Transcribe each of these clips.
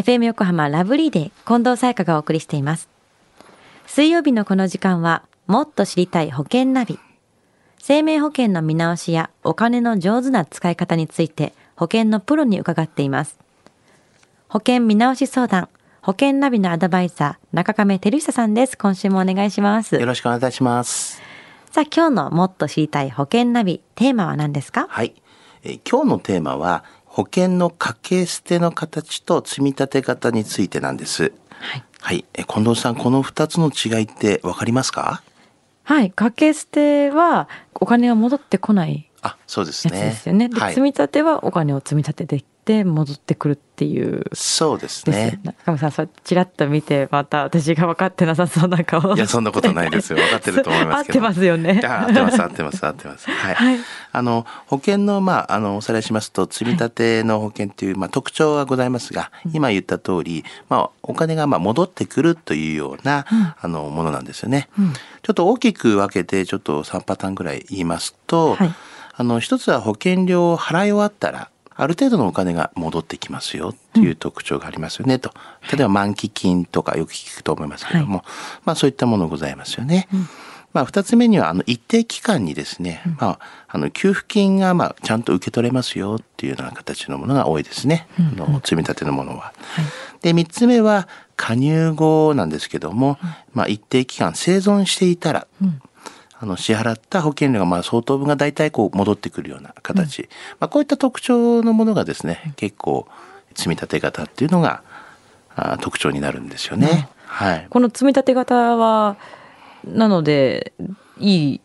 FM 横浜ラブリーで近藤彩香がお送りしています。水曜日のこの時間は、もっと知りたい保険ナビ。生命保険の見直しやお金の上手な使い方について保険のプロに伺っています。保険見直し相談、保険ナビのアドバイザー、中亀照久さんです。今週もお願いします。よろしくお願いいたします。さあ、今日のもっと知りたい保険ナビ、テーマは何ですか？はい。えー今日のテーマは、保険の掛け捨ての形と積み立て方についてなんです。はい。はい。えー近藤さん、この二つの違いってわかりますか？はい。掛け捨てはお金が戻ってこないあ、そうですね。ですよね。で、はい積。み立てはお金を積み立てていって戻ってくるっていう。そうですね。中村さん、そちらっと見て、また私が分かってなさそうな顔をいや、そんなことないですよ。分かってると思いますけど。合ってますよね。あ合ってます、合ってます、合ってます。はい。はいあの、保険の、まあ、あの、おさらいしますと、積み立ての保険っていう、まあ、特徴がございますが、今言った通り、まあ、お金が、まあ、戻ってくるというような、あの、ものなんですよね。うんちょっと大きく分けて、ちょっと3パターンぐらい言いますと、はいあの、一つは保険料を払い終わったら、ある程度のお金が戻ってきますよっていう特徴がありますよねと。例えば満期金とかよく聞くと思いますけども、まあそういったものございますよね。まあ二つ目にはあの一定期間にですね、まああの給付金がまあちゃんと受け取れますよっていうような形のものが多いですね。あの積み立てのものは。で三つ目は加入後なんですけども、まあ一定期間生存していたら、あの支払った保険料がまあ相当分が大体こう戻ってくるような形、まあ、こういった特徴のものがですね結構積み立て型っていうのがあ特徴になるんですよね。はい、この積み立て型は、なので、いい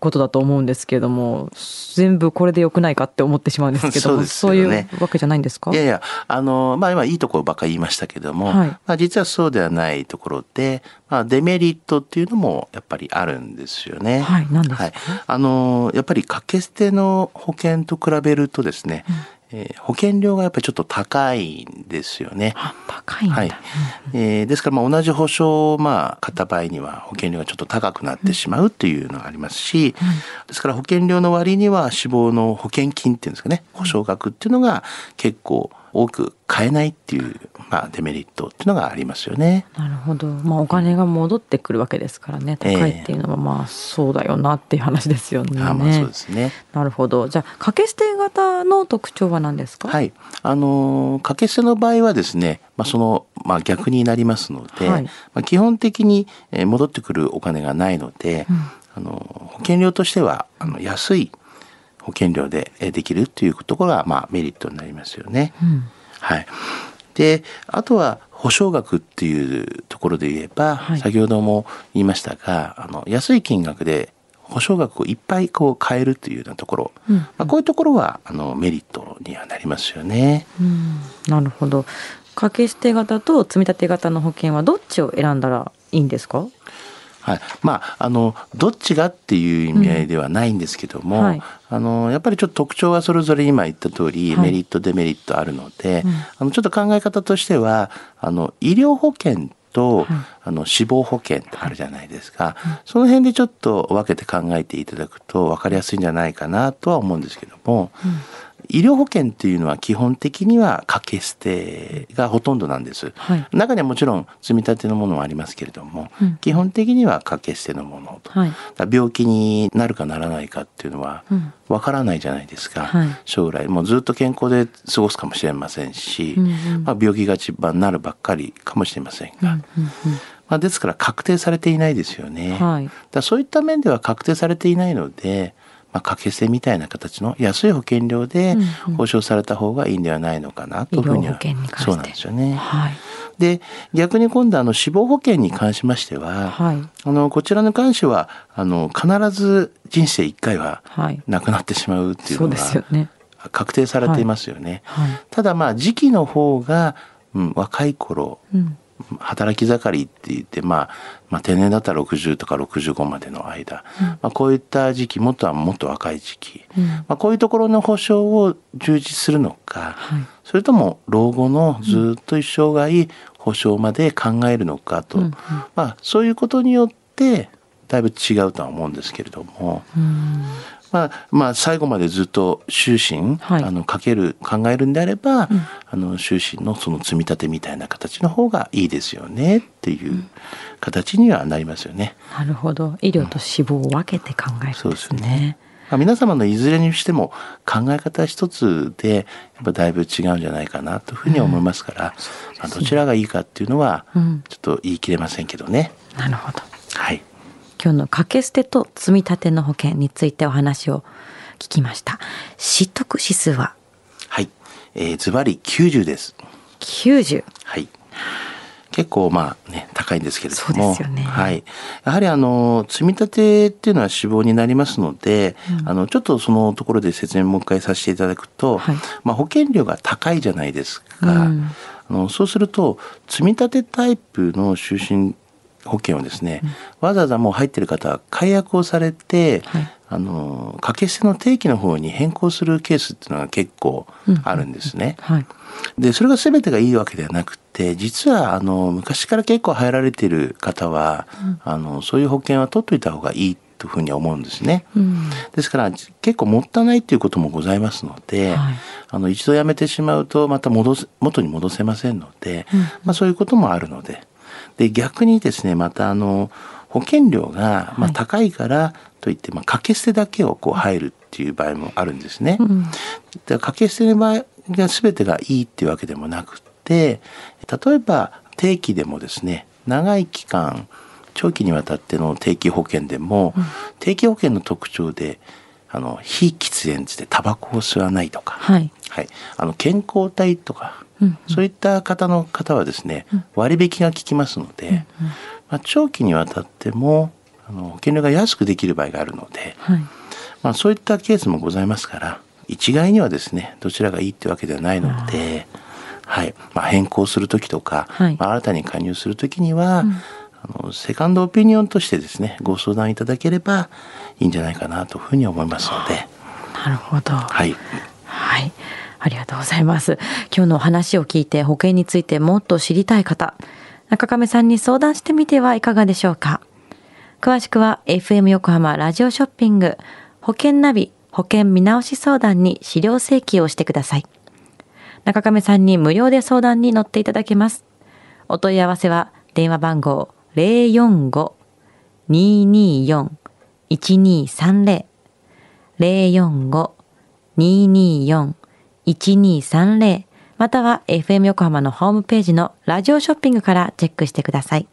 ことだと思うんですけれども、全部これで良くないかって思ってしまうんですけども、そういうわけじゃないんですか？いやいやあのまあ今いいところばっかり言いましたけども、はい。まあ、実はそうではないところで、まあ、デメリットっていうのもやっぱりあるんですよね。はい何ですか？はい、あのやっぱり掛け捨ての保険と比べるとですね、えー保険料がやっぱりちょっと高いんですよね。あ、高いんだ。はいえーですからまあ同じ保証をまあ買った場合には保険料がちょっと高くなってしまうっていうのがありますし、ですから保険料の割には死亡の保険金っていうんですかね保証額っていうのが結構多く買えないっていう、まあ、デメリットっていうのがありますよね。なるほど。まあお金が戻ってくるわけですからね。高いっていうのはまあそうだよなっていう話ですよね。あまあそうですね。なるほど。じゃあ掛け捨て型の特徴は何ですか？はい、あのー掛け捨ての場合はですね、まあ、その、まあ、逆になりますので、はいまあ、基本的にえー戻ってくるお金がないので、あの保険料としてはあの安い保険料でえーできるっていうところが、まあ、メリットになりますよね。うんはい、であとは保証額っていうところで言えば、はい先ほども言いましたがあの安い金額で保証額をいっぱいこう買えるというようなところ、うんまあ、こういうところはあのメリットにはなりますよね。うんなるほど。掛け捨て型と積み立て型の保険はどっちを選んだらいいんですか？はい、まああのどっちがっていう意味合いではないんですけども、うん。はい。あのやっぱりちょっと特徴がそれぞれ今言った通り、はい。メリットデメリットあるので、うん。あのちょっと考え方としてはあの医療保険と、はい。あの死亡保険ってあるじゃないですか、その辺でちょっと分けて考えていただくと分かりやすいんじゃないかなとは思うんですけども、医療保険っていうのは基本的には掛け捨てがほとんどなんです。はい。中にはもちろん積み立てのものはありますけれども、うん。基本的には掛け捨てのものと、はい。病気になるかならないかっていうのはうん。わからないじゃないですか、はい。将来。もうずっと健康で過ごすかもしれませんし、うんうん。まあ、病気が一番なるばっかりかもしれませんが、うんうんまあ、ですから確定されていないですよね。はい。だそういった面では確定されていないので、まあ、掛け捨てみたいな形の安い保険料でうんうん保証された方がいいんではないのかなというふうには医療保険に関してそうなんですよね。はい。で逆に今度あの死亡保険に関しましては、はい。あのこちらに関してはあの必ず人生1回ははい。亡くなってしまうっていうのがね。確定されていますよね。はい。ただまあ時期の方が、うん、若い頃うん。働き盛りって言って、まあ、まあ定年だったら60とか65までの間、まあ、こういった時期もっとはもっと若い時期、うん。まあ、こういうところの保障を充実するのか、はい。それとも老後のずっと一生涯保障まで考えるのかと、うんうん。まあ、そういうことによってだいぶ違うとは思うんですけれども、うん。まあ、まあ、最後までずっと終身、はいあの、かける、考えるんであれば、あの、終身のその積み立てみたいな形の方がいいですよねっていう形にはなりますよね。なるほど。医療と死亡を分けて考えるんそうですすでね。ねまあ、皆様のいずれにしても考え方一つでやっぱだいぶ違うんじゃないかなというふうに思いますから、まあ、どちらがいいかっていうのはうんちょっと言い切れませんけどね。なるほど。はい。今日の掛け捨てと積み立ての保険についてお話を聞きました。知得指数は？はい。えー、ズバリ90です。90。はい。結構まあね高いんですけれども、そうですよねはい。やはりあの積み立てっていうのは死亡になりますので、あのちょっとそのところで説明もう一回させていただくと、はいまあ保険料が高いじゃないですか。うんあのそうすると積み立てタイプの就寝保険をですね、わざわざもう入ってる方は解約をされて、はいあの掛け捨ての定期の方に変更するケースっていうのが結構あるんですね。はい。でそれが全てがいいわけではなくて実はあの昔から結構入られている方は、あのそういう保険は取っといた方がいいというふうに思うんですね。うん。ですから結構もったいないっていうこともございますので、はいあの一度やめてしまうとまた戻す元に戻せませんので、うんまあ、そういうこともあるのでで逆にですねまたあの保険料がまあはい高いからといって、まあ、掛け捨てだけをこう入るっていう場合もあるんですね。うん。で掛け捨ての場合が全てがいいっていうわけでもなくって例えば定期でもですね長い期間長期にわたっての定期保険でも、定期保険の特徴であの非喫煙でタバコを吸わないとか、はい。はい、あの健康体とか、うんそういった方の方はですね、割引が効きますので、まあ、長期にわたってもあの保険料が安くできる場合があるので、はい。まあ、そういったケースもございますから一概にはですねどちらがいいってわけではないので、はい。まあ、変更する時とか、はい。まあ、新たに加入する時には、あのセカンドオピニオンとしてですねご相談いただければいいんじゃないかなというふうに思いますので、なるほど。はい、はい。ありがとうございます。今日の話を聞いて保険についてもっと知りたい方、中亀さんに相談してみてはいかがでしょうか。詳しくは FM 横浜ラジオショッピング保険ナビ保険見直し相談に資料請求をしてください。中亀さんに無料で相談に乗っていただけます。お問い合わせは電話番号045-224-1230 045-224-1230 1230または FM 横浜のホームページのラジオショッピングからチェックしてください。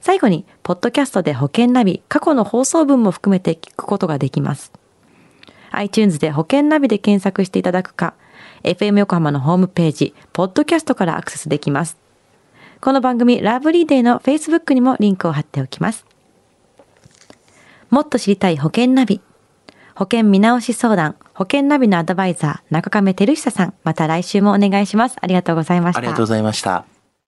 最後に、ポッドキャストで保険ナビ、過去の放送分も含めて聞くことができます。iTunes で保険ナビで検索していただくか、FM 横浜のホームページ、ポッドキャストからアクセスできます。この番組、ラブリーデーの Facebook にもリンクを貼っておきます。もっと知りたい保険ナビ。保険見直し相談、保険ナビのアドバイザー、中亀照久さん、また来週もお願いします。ありがとうございました。ありがとうございました。